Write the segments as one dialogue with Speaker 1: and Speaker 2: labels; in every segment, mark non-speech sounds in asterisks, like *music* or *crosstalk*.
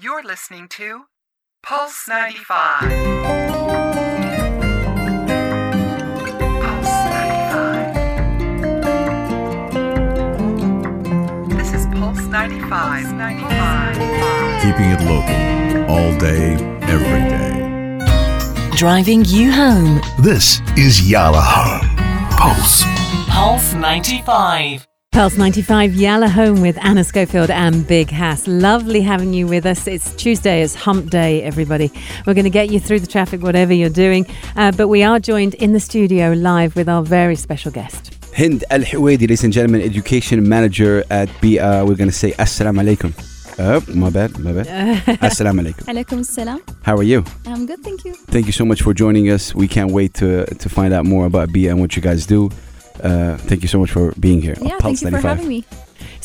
Speaker 1: You're listening to Pulse 95. Pulse 95. This is Pulse 95. 95.
Speaker 2: Keeping it local, all day, every day.
Speaker 3: Driving you home.
Speaker 4: This is Yalla Home. Pulse.
Speaker 3: Pulse 95.
Speaker 5: Pulse 95 Yalla Home with Anna Schofield and Big Hass. Lovely having you with us. It's Tuesday, it's hump day, everybody. We're going to get you through the traffic, whatever you're doing. Uh, but we are joined in the studio live with our very special guest.
Speaker 6: Hind Al Huwaidi, ladies and gentlemen, education manager at Bee'ah. We're going to say Assalamu alaikum. Oh, my bad, my bad. *laughs* Assalamu alaikum.
Speaker 7: Alaikum salam.
Speaker 6: How are you?
Speaker 7: I'm good, thank you.
Speaker 6: Thank you so much for joining us. We can't wait to to find out more about Bee'ah and what you guys do. Uh, thank you so much for being here. on
Speaker 7: Yeah,
Speaker 6: Pulse
Speaker 7: thank you for having me.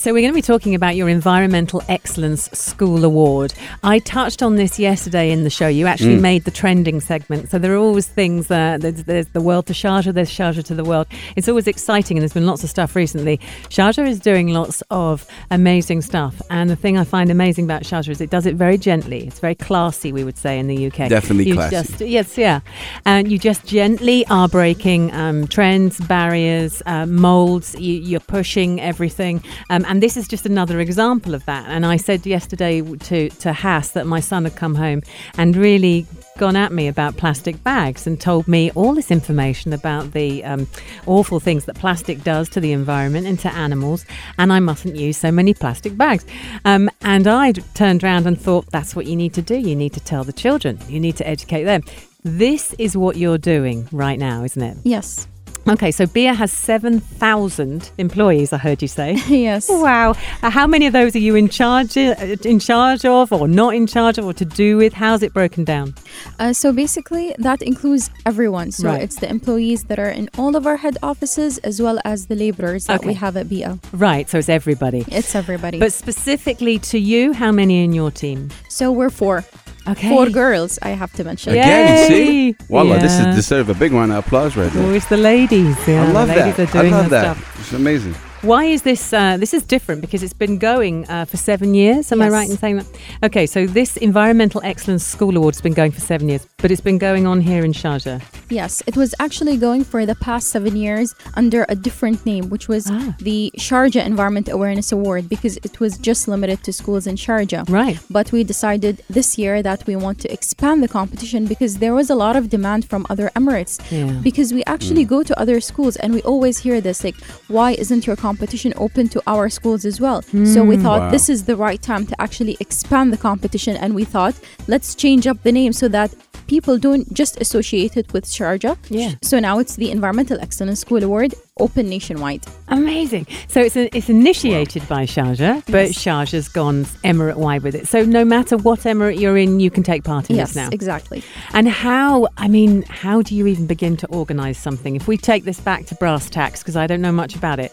Speaker 5: So, we're going to be talking about your Environmental Excellence School Award. I touched on this yesterday in the show. You actually
Speaker 6: Mm.
Speaker 5: made the trending segment. So, there are always things uh, there's, there's the world to Sharjah, there's Sharjah to the world. It's always exciting, and there's been lots of stuff recently. Sharjah is doing lots of amazing stuff. And the thing I find amazing about Sharjah is it does it very gently. It's very classy, we would say, in the UK.
Speaker 6: Definitely
Speaker 5: you
Speaker 6: classy.
Speaker 5: Just, yes, yeah. And you just gently are breaking um, trends, barriers, uh, molds. You, you're pushing everything. Um, and this is just another example of that. And I said yesterday to, to Hass that my son had come home and really gone at me about plastic bags and told me all this information about the um, awful things that plastic does to the environment and to animals, and I mustn't use so many plastic bags. Um, and I turned around and thought, that's what you need to do. You need to tell the children, you need to educate them. This is what you're doing right now, isn't it?
Speaker 7: Yes.
Speaker 5: Okay, so Bee'ah has 7,000 employees, I heard you say. *laughs*
Speaker 7: yes.
Speaker 5: Wow. Uh, how many of those are you in charge uh, in charge of or not in charge of or to do with? How's it broken down?
Speaker 7: Uh, so basically, that includes everyone. So
Speaker 5: Right.
Speaker 7: it's the employees that are in all of our head offices as well as the laborers that we have at Bee'ah.
Speaker 5: Right, so it's everybody.
Speaker 7: It's everybody.
Speaker 5: But specifically to you, how many in your team?
Speaker 7: so we're four.
Speaker 5: Okay.
Speaker 7: Four girls, I have to mention.
Speaker 5: Yeah.
Speaker 6: Again, you see?
Speaker 5: Yay!
Speaker 6: Wallah, this
Speaker 5: Yeah.
Speaker 6: is deserve a big round of applause right there.
Speaker 5: Always the ladies. Yeah,
Speaker 6: I love
Speaker 5: the ladies
Speaker 6: that.
Speaker 5: are doing
Speaker 6: I love that.
Speaker 5: stuff.
Speaker 6: It's amazing.
Speaker 5: Why is this? Uh, this is different because it's been going uh, for seven years. Am I right in saying that? Okay, so this Environmental Excellence School Award has been going for seven years, but it's been going on here in Sharjah.
Speaker 7: Yes, it was actually going for the past seven years under a different name, which was
Speaker 5: Ah.
Speaker 7: the Sharjah Environment Awareness Award because it was just limited to schools in Sharjah.
Speaker 5: Right.
Speaker 7: But we decided this year that we want to expand the competition because there was a lot of demand from other Emirates.
Speaker 5: Yeah.
Speaker 7: Because we actually go to other schools and we always hear this like, why isn't your competition open to our schools as well? So we thought
Speaker 6: Wow.
Speaker 7: this is the right time to actually expand the competition and we thought let's change up the name so that people don't just associate it with Sharjah.
Speaker 5: Yeah.
Speaker 7: So now it's the Environmental Excellence School Award, open nationwide.
Speaker 5: Amazing. So it's a, it's initiated by Sharjah, but
Speaker 7: Yes.
Speaker 5: Sharjah's gone emirate wide with it. So no matter what emirate you're in, you can take part in
Speaker 7: yes,
Speaker 5: this now.
Speaker 7: exactly.
Speaker 5: And how, I mean, how do you even begin to organise something? If we take this back to brass tacks, because I don't know much about it,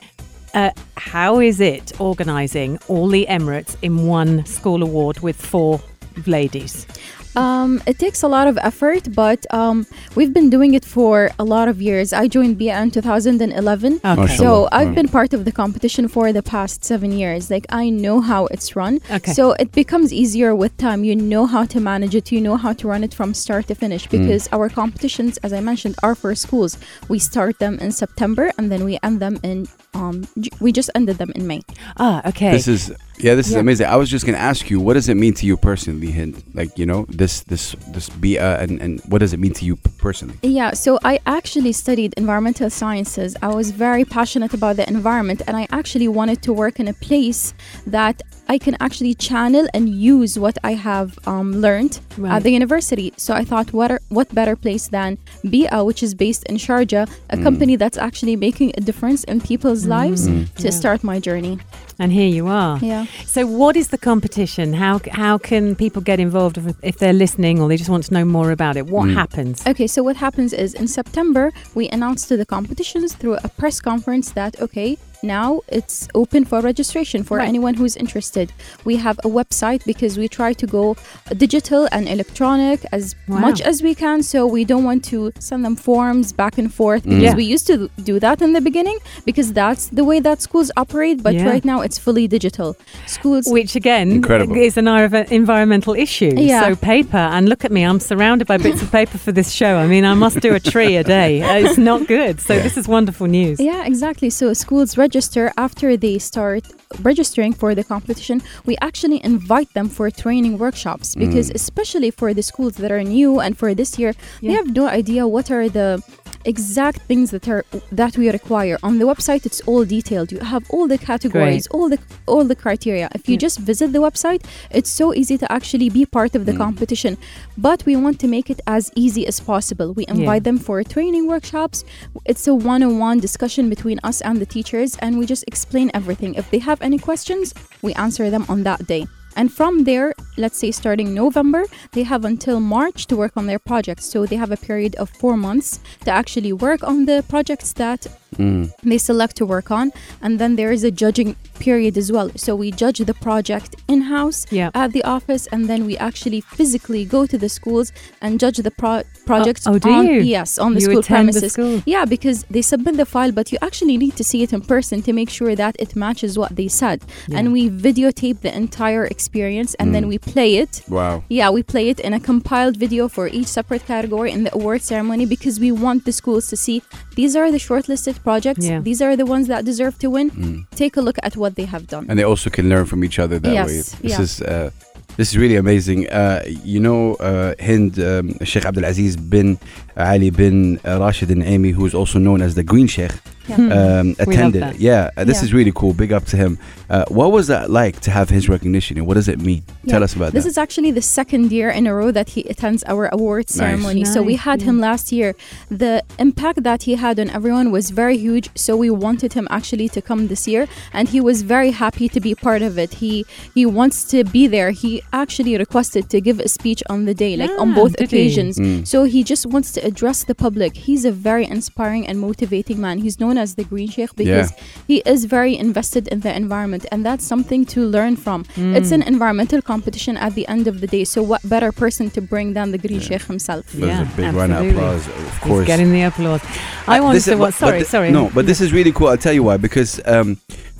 Speaker 5: uh, how is it organising all the Emirates in one school award with four ladies?
Speaker 7: Um, it takes a lot of effort, but um, we've been doing it for a lot of years. I joined Bee'ah in 2011.
Speaker 5: Okay.
Speaker 7: So I've
Speaker 6: Right.
Speaker 7: been part of the competition for the past seven years. Like I know how it's run.
Speaker 5: Okay.
Speaker 7: So it becomes easier with time. You know how to manage it. You know how to run it from start to finish
Speaker 6: Mm.
Speaker 7: because our competitions, as I mentioned, are for schools. We start them in September and then we end them in. Um, we just ended them in May.
Speaker 5: Ah, okay.
Speaker 6: This is yeah, this is
Speaker 7: Yeah.
Speaker 6: amazing. I was just gonna ask you, what does it mean to you personally, Hind? Like you know, this this this be uh, and and what does it mean to you personally?
Speaker 7: Yeah, so I actually studied environmental sciences. I was very passionate about the environment, and I actually wanted to work in a place that I can actually channel and use what I have um, learned
Speaker 5: Right.
Speaker 7: at the university. So I thought, what are, what better place than Bee'ah, which is based in Sharjah, a company that's actually making a difference in people's lives, to start my journey.
Speaker 5: And here you are.
Speaker 7: Yeah.
Speaker 5: So, what is the competition? How how can people get involved if, if they're listening or they just want to know more about it? What mm. happens?
Speaker 7: Okay, so what happens is in September, we announced to the competitions through a press conference that, okay, now it's open for registration for
Speaker 5: Right.
Speaker 7: anyone who's interested. We have a website because we try to go digital and electronic as
Speaker 5: Wow.
Speaker 7: much as we can. So we don't want to send them forms back and forth
Speaker 6: Mm.
Speaker 7: because
Speaker 5: Yeah.
Speaker 7: we used to do that in the beginning because that's the way that schools operate. But
Speaker 5: Yeah.
Speaker 7: right now it's fully digital. Schools.
Speaker 5: Which again
Speaker 6: Incredible.
Speaker 5: is an environmental issue.
Speaker 7: Yeah.
Speaker 5: So paper, and look at me, I'm surrounded by bits of paper for this show. I mean, I must do a tree a day. It's not good. So this is wonderful news.
Speaker 7: Yeah, exactly. So schools register after they start registering for the competition. We actually invite them for training workshops because, mm. especially for the schools that are new and for this year, they have no idea what are the exact things that are that we require. On the website it's all detailed. You have all the categories all the all the criteria. If you
Speaker 5: Yeah.
Speaker 7: just visit the website it's so easy to actually be part of the mm. competition. But we want to make it as easy as possible. We invite them for training workshops. It's a one-on-one discussion between us and the teachers and we just explain everything. If they have any questions we answer them on that day and from there let's say starting november they have until march to work on their projects. So they have a period of four months to actually work on the projects that Mm. they select to work on and then there is a judging period as well so we judge the project in-house
Speaker 5: Yeah.
Speaker 7: at the office and then we actually physically go to the schools and judge the pro- projects
Speaker 5: oh, oh, do
Speaker 7: on
Speaker 5: you?
Speaker 7: yes on the
Speaker 5: You
Speaker 7: school
Speaker 5: attend the
Speaker 7: premises
Speaker 5: school?
Speaker 7: yeah because they submit the file but you actually need to see it in person to make sure that it matches what they said Yeah. and we videotape the entire experience and then mm. we play it
Speaker 6: Wow.
Speaker 7: yeah, we play it in a compiled video for each separate category in the award ceremony because we want the schools to see these are the shortlisted projects.
Speaker 5: Yeah.
Speaker 7: These are the ones that deserve to win. Take a look at what they have done.
Speaker 6: and they also can learn from each other that
Speaker 7: Yes,
Speaker 6: way. This
Speaker 7: yeah.
Speaker 6: is uh, this is really amazing. Uh, you know, uh, Hind um, Sheikh Abdul Aziz bin Ali bin Rashid Al Nuaimi, who is also known as the Green Sheikh,
Speaker 7: Yeah.
Speaker 6: um, attended. Yeah, uh, this
Speaker 7: Yeah.
Speaker 6: is really cool. Big up to him. Uh, what was that like to have his recognition, and what does it mean?
Speaker 7: Yeah.
Speaker 6: Tell us about
Speaker 7: This
Speaker 6: This
Speaker 7: is actually the second year in a row that he attends our award ceremony. So we had
Speaker 5: yeah.
Speaker 7: him last year. The impact that he had on everyone was very huge. So we wanted him actually to come this year, and he was very happy to be part of it. He he wants to be there. He actually requested to give a speech on the day, like on
Speaker 5: Ah,
Speaker 7: both
Speaker 5: did he?
Speaker 7: occasions.
Speaker 6: Mm.
Speaker 7: So he just wants to address the public. He's a very inspiring and motivating man. He's known as the Green Sheikh because he is very invested in the environment, and that's something to learn from. It's
Speaker 5: Mm.
Speaker 7: an environmental competition at the end of the day. So what better person to bring than the Green Sheikh himself?
Speaker 6: That
Speaker 5: Yeah,
Speaker 6: a big round of
Speaker 5: absolutely.
Speaker 6: applause, of
Speaker 5: He's
Speaker 6: course.
Speaker 5: getting the applause. I
Speaker 6: Uh,
Speaker 5: want to
Speaker 6: is-
Speaker 5: what?
Speaker 6: but- but
Speaker 5: Sorry, sorry.
Speaker 6: No, but this is really cool. I'll tell you why. Because um,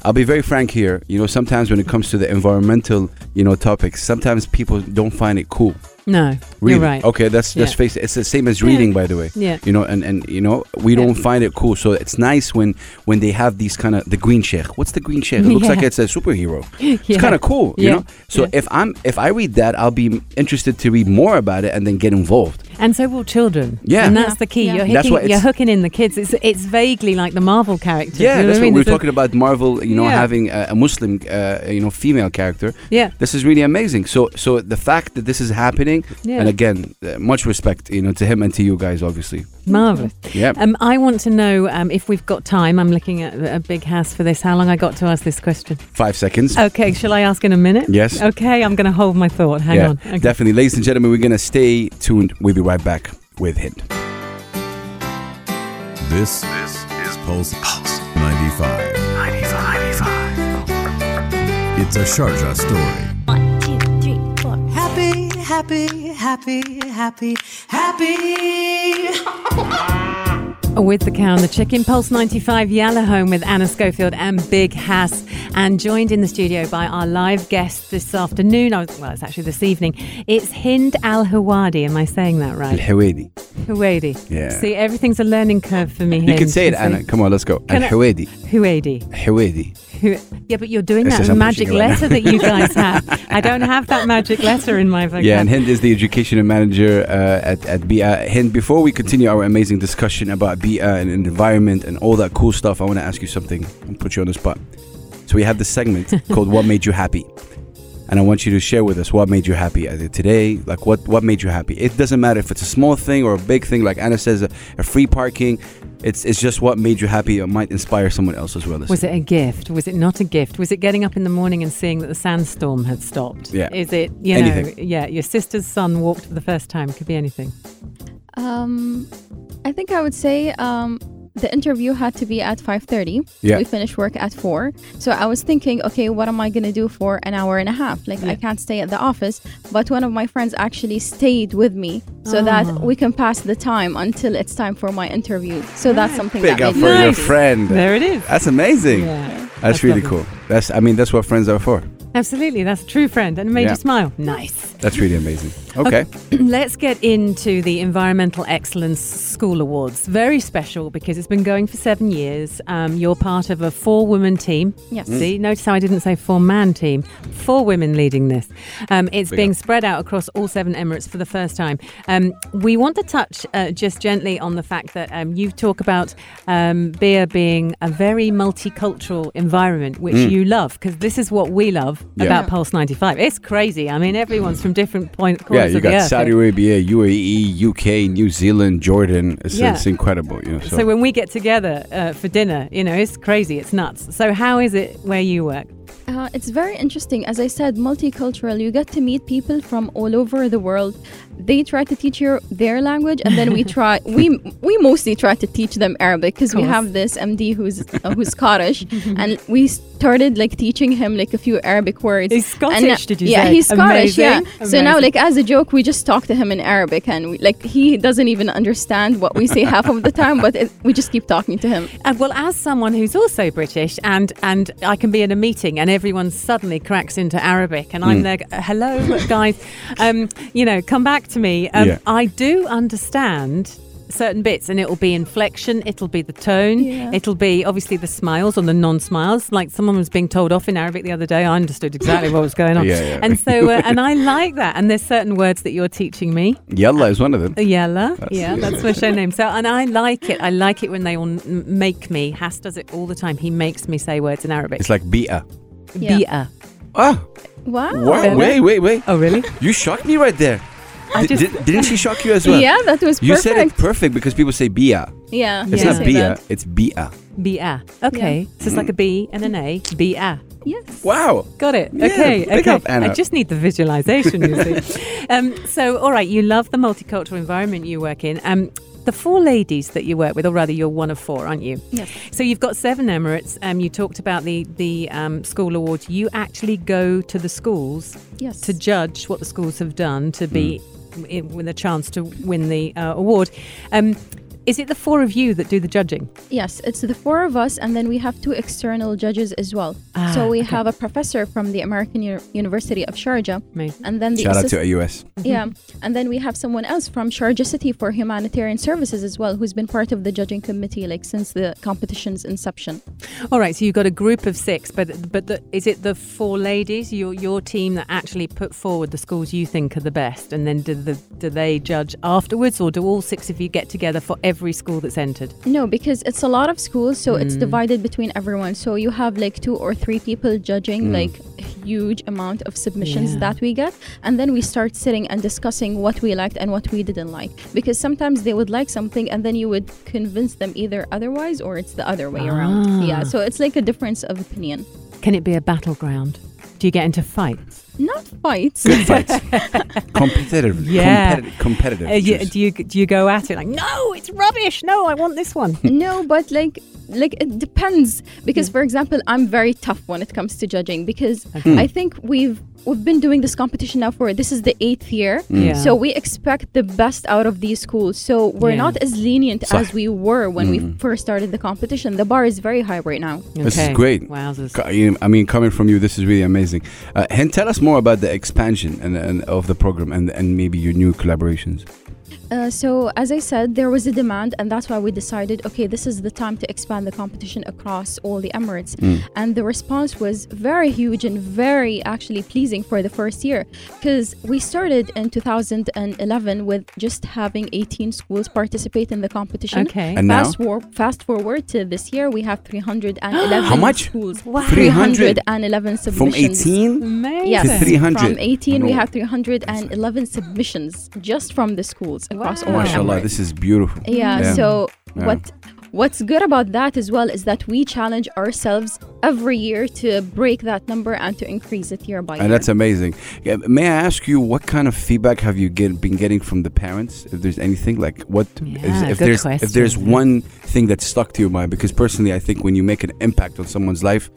Speaker 6: I'll be very frank here. You know, sometimes when it comes to the environmental, you know, topics, sometimes people don't find it cool.
Speaker 5: No, you're right.
Speaker 6: Okay, that's let's
Speaker 5: Yeah.
Speaker 6: face it. It's the same as reading, by the way.
Speaker 5: Yeah.
Speaker 6: You know, and and you know, we don't find it cool. So it's nice when when they have these kind of the green sheikh. What's the green sheikh? It looks
Speaker 5: Yeah.
Speaker 6: like it's a superhero. *laughs* It's kind of cool. You know. So
Speaker 5: Yeah.
Speaker 6: if I'm if I read that, I'll be interested to read more about it and then get involved.
Speaker 5: And so will children.
Speaker 6: Yeah.
Speaker 5: and that's the key.
Speaker 7: Yeah.
Speaker 5: You're hooking,
Speaker 6: what
Speaker 5: you're hooking in the kids. It's it's vaguely like the Marvel characters.
Speaker 6: Yeah,
Speaker 5: you know
Speaker 6: that's
Speaker 5: I
Speaker 6: what
Speaker 5: mean?
Speaker 6: we were
Speaker 5: There's a-
Speaker 6: talking about. Marvel, you know,
Speaker 5: Yeah.
Speaker 6: having a, a Muslim, uh, you know, female character.
Speaker 5: Yeah,
Speaker 6: This is really amazing. So, so the fact that this is happening,
Speaker 5: Yeah.
Speaker 6: and again, uh, much respect, you know, to him and to you guys, obviously.
Speaker 5: Marvelous.
Speaker 6: Yeah.
Speaker 5: Um, I want to know um, if we've got time. I'm looking at a Big Hass for this. How long I got to ask this question?
Speaker 6: Five seconds.
Speaker 5: Okay, shall I ask in a minute?
Speaker 6: Yes.
Speaker 5: Okay, I'm going to hold my thought. Hang
Speaker 6: yeah,
Speaker 5: on. Okay.
Speaker 6: definitely, ladies and gentlemen, we're gonna stay tuned. We'll be right back with Hind.
Speaker 2: This, this is Pulse, Pulse 95. 95. It's a Sharjah story.
Speaker 8: Happy, happy, happy, happy, happy. *laughs*
Speaker 5: With the cow and the chicken, Pulse 95 Yalla Home with Anna Schofield and Big Hass, and joined in the studio by our live guest this afternoon. Oh, well, it's actually this evening. It's Hind Al Hawadi. Am I saying that right?
Speaker 6: Al-Hawadi.
Speaker 5: Huwaidi.
Speaker 6: Yeah.
Speaker 5: See, everything's a learning curve for me.
Speaker 6: You can say it? Anna. Come on, let's go.
Speaker 5: Can I-
Speaker 6: Al-Hawadi.
Speaker 5: Huwaidi.
Speaker 6: Hawadi.
Speaker 5: Yeah, but you're doing
Speaker 6: It's
Speaker 5: that
Speaker 6: just I'm
Speaker 5: magic
Speaker 6: pushing it right
Speaker 5: letter that you guys have. I don't have that magic letter in my vocabulary.
Speaker 6: Yeah, and Hind is the education manager uh, at, at Bee'ah. Hind, before we continue our amazing discussion about Bee'ah and environment and all that cool stuff, I want to ask you something and put you on the spot. So we have this segment *laughs* called What Made You Happy? And I want you to share with us what made you happy today, like what, what made you happy. It doesn't matter if it's a small thing or a big thing, like Anna says, a, a free parking. It's, it's just what made you happy. It might inspire someone else as well.
Speaker 5: Was it a gift? Was it not a gift? Was it getting up in the morning and seeing that the sandstorm had stopped?
Speaker 6: Yeah.
Speaker 5: Is it, you
Speaker 6: Anything.
Speaker 5: know, yeah, your sister's son walked for the first time? Could be anything.
Speaker 7: Um, I think I would say um, the interview had to be at 5.30
Speaker 6: Yeah.
Speaker 7: we finished work at 4 so i was thinking okay what am i going to do for an hour and a half like i can't stay at the office but one of my friends actually stayed with me so
Speaker 5: Oh.
Speaker 7: that ah. we can pass the time until it's time for my interview so that's something
Speaker 6: Big
Speaker 7: that
Speaker 6: up for
Speaker 7: me
Speaker 6: your friend.
Speaker 5: There it is.
Speaker 6: That's amazing.
Speaker 5: Yeah.
Speaker 6: That's,
Speaker 5: That's
Speaker 6: really
Speaker 5: lovely.
Speaker 6: cool. That's I mean that's what friends are for.
Speaker 5: Absolutely, that's a true friend, and it made
Speaker 6: Yeah.
Speaker 5: you smile. Nice.
Speaker 6: That's really amazing. Okay. *clears throat*
Speaker 5: Let's get into the Environmental Excellence School Awards. Very special because it's been going for seven years. Um, you're part of a four woman team.
Speaker 7: Yes.
Speaker 5: See, notice how I didn't say four man team. Four women leading this. Um, it's
Speaker 6: Big
Speaker 5: being
Speaker 6: up.
Speaker 5: spread out across all seven Emirates for the first time. Um, we want to touch uh, just gently on the fact that um, you talk about um, Bee'ah being a very multicultural environment, which you love because this is what we love
Speaker 6: Yeah.
Speaker 5: about Pulse 95. It's crazy. I mean, everyone's from different point,
Speaker 6: Yeah, you
Speaker 5: of the
Speaker 6: got
Speaker 5: earth.
Speaker 6: Saudi Arabia, UAE, UK, New Zealand, Jordan. It's,
Speaker 5: Yeah.
Speaker 6: it's incredible. You know. So,
Speaker 5: So when we get together uh, for dinner, you know, it's crazy, it's nuts. So how is it where you work?
Speaker 7: Uh, it's very interesting. As I said, multicultural. You get to meet people from all over the world. They try to teach you their language, and then we *laughs* try. we we mostly try to teach them Arabic because we have this MD who's uh, who's *laughs* Scottish, and we started like teaching him like a few Arabic words.
Speaker 5: He's Scottish,
Speaker 7: And, uh,
Speaker 5: did you
Speaker 7: yeah,
Speaker 5: say?
Speaker 7: he's Scottish. Yeah.
Speaker 5: Amazing,
Speaker 7: So now, like as a joke, we just talk to him in Arabic, and we, like he doesn't even understand what we say half of the time, but it, we just keep talking to him.
Speaker 5: And well, as someone who's also British, and and I can be in a meeting and everyone suddenly cracks into Arabic, and
Speaker 6: Hmm.
Speaker 5: I'm there, hello guys, um, you know, come back to me. Um,
Speaker 6: Yeah.
Speaker 5: I do understand certain bits, and it'll be inflection, it'll be the tone,
Speaker 7: Yeah.
Speaker 5: it'll be obviously the smiles or the non-smiles. Like someone was being told off in Arabic the other day, I understood exactly what was going on, *laughs*
Speaker 6: Yeah, yeah.
Speaker 5: and so uh, and I like that. And there's certain words that you're teaching me.
Speaker 6: Yalla is one of them.
Speaker 5: Yalla,
Speaker 6: That's-
Speaker 5: yeah, that's my show name. So, and I like it. I like it when they all n- make me. Hass does it all the time. He makes me say words in Arabic.
Speaker 6: It's like bi'a.
Speaker 7: Yeah.
Speaker 5: Bi'a.
Speaker 6: Ah,
Speaker 7: Wow.
Speaker 6: wow. Wait, wait, wait.
Speaker 5: Oh, really?
Speaker 6: You shocked me right there.
Speaker 5: I just-
Speaker 6: di- didn't she shock you as well?
Speaker 7: Yeah, that was perfect.
Speaker 6: You said it perfect because people say bi'a.
Speaker 7: Yeah,
Speaker 6: It's
Speaker 5: Yeah.
Speaker 6: not bi'a,
Speaker 7: that.
Speaker 6: it's bi'a.
Speaker 5: Bi'a. Okay. So it's like a B and an A. Bi'a.
Speaker 7: Yes.
Speaker 6: Wow.
Speaker 5: Got it.
Speaker 6: Yeah,
Speaker 5: okay.
Speaker 6: big
Speaker 5: okay.
Speaker 6: up, Anna.
Speaker 5: I just need the visualization, you see. *laughs* um, so, all right, you love the multicultural environment you work in. Um, the four ladies that you work with, or rather, you're one of four, aren't you?
Speaker 7: Yes.
Speaker 5: So you've got seven Emirates. Um, you talked about the the um, school awards. You actually go to the schools
Speaker 7: Yes.
Speaker 5: to judge what the schools have done to be
Speaker 6: Hmm.
Speaker 5: With a chance to win the uh, award. Um, is it the four of you that do the judging?
Speaker 7: Yes, it's the four of us, and then we have two external judges as well.
Speaker 5: Ah,
Speaker 7: so we
Speaker 5: okay.
Speaker 7: have a professor from the American U- University of Sharjah,
Speaker 5: Amazing.
Speaker 7: and then the
Speaker 6: Shout out
Speaker 7: assist-
Speaker 6: to AUS. *laughs*
Speaker 7: yeah, and then we have someone else from Sharjah City for humanitarian services as well, who's been part of the judging committee like since the competition's inception.
Speaker 5: All right, so you've got a group of six, but but the, is it the four ladies, your your team, that actually put forward the schools you think are the best, and then do the do they judge afterwards, or do all six of you get together for every school that's entered?
Speaker 7: No, because it's a lot of schools, so it's
Speaker 5: Mm.
Speaker 7: divided between everyone. So you have like two or three people judging
Speaker 6: Mm.
Speaker 7: like a huge amount of submissions
Speaker 5: Yeah.
Speaker 7: that we get, and then we start sitting and discussing what we liked and what we didn't like. Because sometimes they would like something, and then you would convince them either otherwise or it's the other way
Speaker 5: Ah.
Speaker 7: around. Yeah, so it's like a difference of opinion.
Speaker 5: Can it be a battleground? Do you get into fights?
Speaker 7: Not fights.
Speaker 6: Good fights. *laughs* competitive.
Speaker 5: Yeah.
Speaker 6: Competitive. competitive
Speaker 5: Uh, you, do you do you go at it like no, it's rubbish. No, I want this one. *laughs*
Speaker 7: no, but like like it depends because for example, I'm very tough when it comes to judging because I think we've we've been doing this competition now for this is the eighth year.
Speaker 5: Yeah.
Speaker 7: So we expect the best out of these schools. So we're
Speaker 5: Yeah.
Speaker 7: not as lenient
Speaker 6: صح.
Speaker 7: as we were when we first started the competition. The bar is very high right now.
Speaker 6: This is great.
Speaker 5: Wowzers.
Speaker 6: Co- you- I mean, coming from you, this is really amazing. Uh, Hind, tell us more about the expansion and, and of the program and and maybe your new collaborations.
Speaker 7: Uh, so as I said, there was a demand, and that's why we decided, okay, this is the time to expand the competition across all the Emirates. And the response was very huge and very actually pleasing for the first year, because we started in 2011 with just having 18 schools participate in the competition.
Speaker 5: Okay.
Speaker 6: And now?
Speaker 7: Fast, fast forward to this year, we have 311
Speaker 6: How much?
Speaker 7: schools.
Speaker 5: Wow.
Speaker 6: 300?
Speaker 7: 311
Speaker 6: From 18?
Speaker 5: Amazing.
Speaker 7: Yes,
Speaker 6: To 300.
Speaker 7: from 18 we have 311 submissions just from the schools across
Speaker 5: Wow.
Speaker 7: the
Speaker 6: MashaAllah,
Speaker 7: Emirates.
Speaker 6: this is beautiful.
Speaker 7: Yeah,
Speaker 6: Yeah.
Speaker 7: so
Speaker 6: Yeah.
Speaker 7: what What's good about that as well is that we challenge ourselves every year to break that number and to increase it year by year.
Speaker 6: And that's amazing. Yeah, may I ask you what kind of feedback have you get, been getting from the parents? If there's anything like what
Speaker 5: Yeah,
Speaker 6: if
Speaker 5: good
Speaker 6: there's if there's one thing that stuck to your mind? Because personally, I think when you make an impact on someone's life,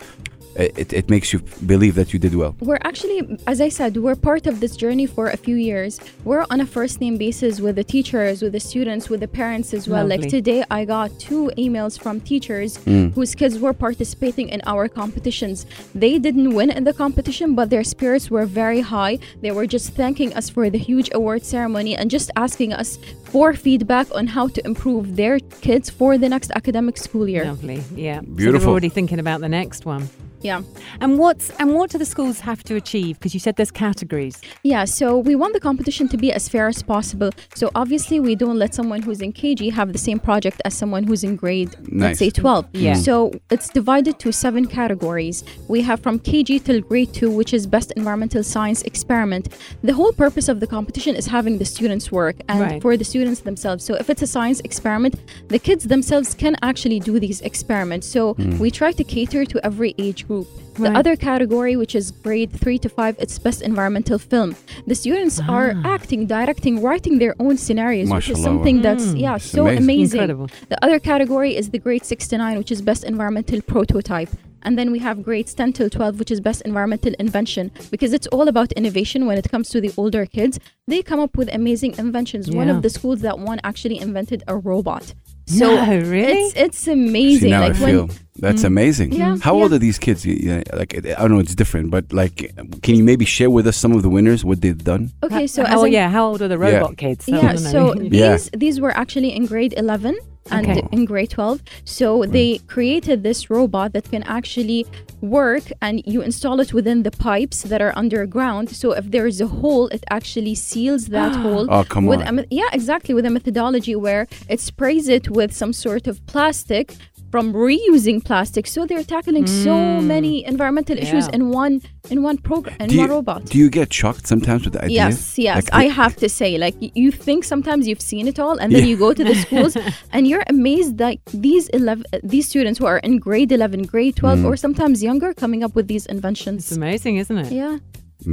Speaker 6: it, it makes you believe that you did well.
Speaker 7: We're actually, as I said, we're part of this journey for a few years. We're on a first name basis with the teachers, with the students, with the parents as well. Like today, I got two emails from teachers
Speaker 6: Mm.
Speaker 7: whose kids were participating in our competitions. They didn't win in the competition, but their spirits were very high. They were just thanking us for the huge award ceremony and just asking us for feedback on how to improve their kids for the next academic school year.
Speaker 5: Lovely. Yeah. So
Speaker 6: Beautiful.
Speaker 5: they're already thinking about the next one.
Speaker 7: Yeah.
Speaker 5: And what's and what do the schools have to achieve? Because you said there's categories.
Speaker 7: Yeah, so we want the competition to be as fair as possible. So obviously, we don't let someone who's in KG have the same project as someone who's in grade,
Speaker 6: Nice.
Speaker 7: let's say 12.
Speaker 5: Yeah.
Speaker 7: So it's divided to seven categories. We have from KG till grade 2, which is best environmental science experiment. The whole purpose of the competition is having the students work and
Speaker 5: Right.
Speaker 7: for the students themselves. So if it's a science experiment, the kids themselves can actually do these experiments. So hmm. we try to cater to every age group. The
Speaker 5: Right.
Speaker 7: other category, which is grade three to five, it's best environmental film. The students ah. are acting, directing, writing their own scenarios, which is
Speaker 6: Mashallah.
Speaker 7: something that's hmm. yeah
Speaker 6: It's
Speaker 7: so
Speaker 6: amazing.
Speaker 7: amazing.
Speaker 5: Incredible.
Speaker 7: The other category is the grade six to nine, which is best environmental prototype. And then we have grades 10 till 12, which is best environmental invention, because it's all about innovation when it comes to the older kids. They come up with amazing inventions. One of the schools that one actually invented a robot. So
Speaker 5: No, really?
Speaker 7: it's it's amazing.
Speaker 6: See, now
Speaker 7: like
Speaker 6: I
Speaker 7: when
Speaker 6: feel that's mm. amazing.
Speaker 7: Yeah,
Speaker 6: How old are these kids? You- you know, like I don't know, it's different, but like, can you maybe share with us some of the winners what they've done?
Speaker 7: okay, so
Speaker 5: how,
Speaker 7: as
Speaker 5: yeah, how old are the
Speaker 6: Yeah.
Speaker 5: robot kids? I
Speaker 7: Yeah, so these these were actually in grade 11 and
Speaker 5: Okay.
Speaker 7: in grade 12. So they hmm. created this robot that can actually work and you install it within the pipes that are underground. So if there is a hole, it actually seals that *gasps* hole.
Speaker 6: Oh, come
Speaker 7: with
Speaker 6: on.
Speaker 7: A, yeah, exactly. With a methodology where it sprays it with some sort of plastic from reusing plastic. So they're tackling so many environmental issues
Speaker 5: Yeah.
Speaker 7: in one in one program in
Speaker 6: Do
Speaker 7: one
Speaker 6: you,
Speaker 7: robot.
Speaker 6: do you get shocked sometimes with the idea?
Speaker 7: Yes, yes.
Speaker 6: Like,
Speaker 7: I
Speaker 6: the-
Speaker 7: have to say, like you think sometimes you've seen it all, and then
Speaker 6: Yeah.
Speaker 7: you go to the *laughs* schools and you're amazed that these eleven, uh, these students who are in grade eleven, grade twelve,
Speaker 6: Mm.
Speaker 7: or sometimes younger, coming up with these inventions.
Speaker 5: It's amazing, isn't it?
Speaker 7: Yeah,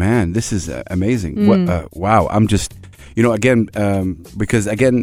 Speaker 6: Man, this is uh, amazing. What,
Speaker 7: Mm.
Speaker 6: uh, wow, I'm just, you know, again, um, because again,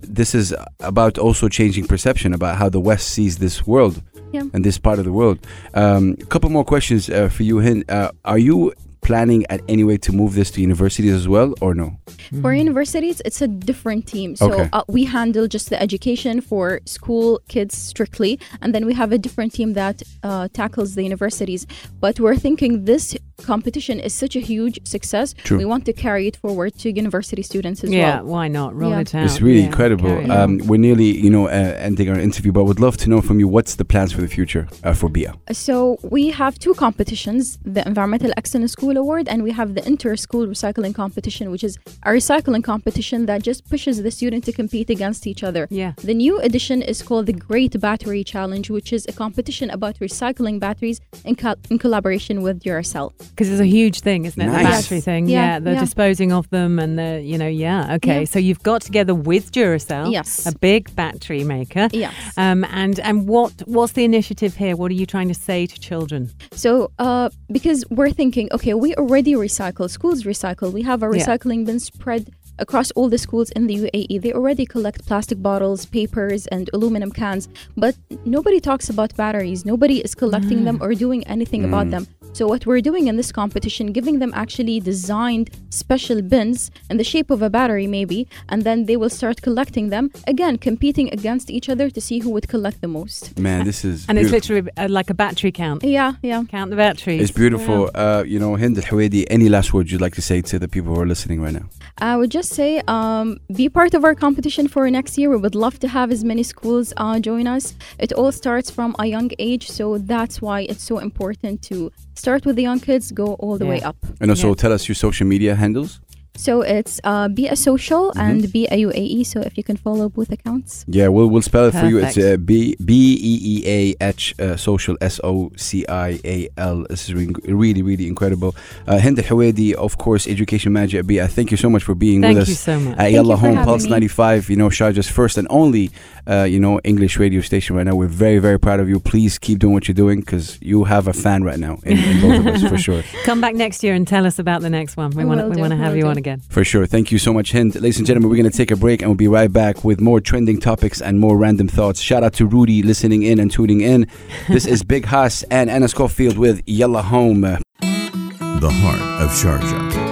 Speaker 6: this is about also changing perception about how the West sees this world
Speaker 7: Yeah.
Speaker 6: and this part of the world. Um, a couple more questions uh, for you, Hind. Uh, are you planning at any way to move this to universities as well, or no?
Speaker 7: for universities, it's a different team. So
Speaker 6: Okay.
Speaker 7: uh, we handle just the education for school kids strictly, and then we have a different team that uh, tackles the universities. But we're thinking this competition is such a huge success.
Speaker 6: True.
Speaker 7: We want to carry it forward to university students as
Speaker 5: Yeah,
Speaker 7: well.
Speaker 5: Yeah, why not? Roll
Speaker 7: Yeah.
Speaker 5: it out.
Speaker 6: It's really
Speaker 5: Yeah,
Speaker 6: incredible. Um, we're nearly, you know, uh, ending our interview, but would love to know from you what's the plans for the future uh, for Bee'ah.
Speaker 7: So we have two competitions: the Environmental Excellence School Award, and we have the Inter-School Recycling Competition, which is a recycling competition that just pushes the student to compete against each other.
Speaker 5: Yeah.
Speaker 7: The new edition is called the Great Battery Challenge, which is a competition about recycling batteries in, co- in collaboration with Duracell.
Speaker 5: Because it's a huge thing, isn't it? The battery thing.
Speaker 7: Yeah,
Speaker 5: Yeah, the
Speaker 7: yeah.
Speaker 5: disposing of them and the, you know, yeah. Okay.
Speaker 7: Yeah.
Speaker 5: So you've got together with Duracell,
Speaker 7: Yes.
Speaker 5: a big battery maker.
Speaker 7: Yes.
Speaker 5: Um, and and what what's the initiative here? What are you trying to say to children?
Speaker 7: So, uh, because we're thinking, okay, we already recycle, schools recycle. We have a
Speaker 5: Yeah.
Speaker 7: recycling bin spread across all the schools in the UAE. They already collect plastic bottles, papers, and aluminum cans, but nobody talks about batteries. Nobody is collecting them or doing anything about them. So, what we're doing in this competition, giving them actually designed special bins in the shape of a battery, maybe, and then they will start collecting them. Again, competing against each other to see who would collect the most.
Speaker 6: Man, this is
Speaker 5: And it's literally uh, like a battery count.
Speaker 7: Yeah, yeah.
Speaker 5: Count the batteries.
Speaker 6: It's beautiful. Uh, you know, Hind Al Hawadi, any last words you'd like to say to the people who are listening right now?
Speaker 7: I would just say, um, be part of our competition for next year. We would love to have as many schools uh, join us. It all starts from a young age, so that's why it's so important to start with the young kids, go all the way up.
Speaker 6: And also
Speaker 5: Yeah.
Speaker 6: tell us your social media handles.
Speaker 7: So it's uh, Be a Social
Speaker 6: Mm-hmm.
Speaker 7: and Be a UAE. So if you can follow both accounts.
Speaker 6: Yeah, we'll we'll spell it for you. It's uh,
Speaker 5: Perfect.
Speaker 6: B B E E A H uh, social S O C I A L. This is re- really really incredible. Uh, Hind Al of course, education manager at Bee'ah. Thank you so much for being
Speaker 5: Thank
Speaker 6: with us.
Speaker 5: Thank you so much.
Speaker 6: at Yalla Home Pulse
Speaker 7: me.
Speaker 6: 95. You know, Sharjah's first and only uh, you know English radio station right now. We're very very proud of you. Please keep doing what you're doing because you have a fan right now in, in both of us for *laughs* sure.
Speaker 5: Come back next year and tell us about the next one. We want we want to have you on again.
Speaker 6: For sure. Thank you so much, Hind. Ladies and gentlemen, we're going to take a break and we'll be right back with more trending topics and more random thoughts. Shout out to Rudy listening in and tuning in. This is Big Hass and Anna Schofield with Yalla Home.
Speaker 2: The heart of Sharjah.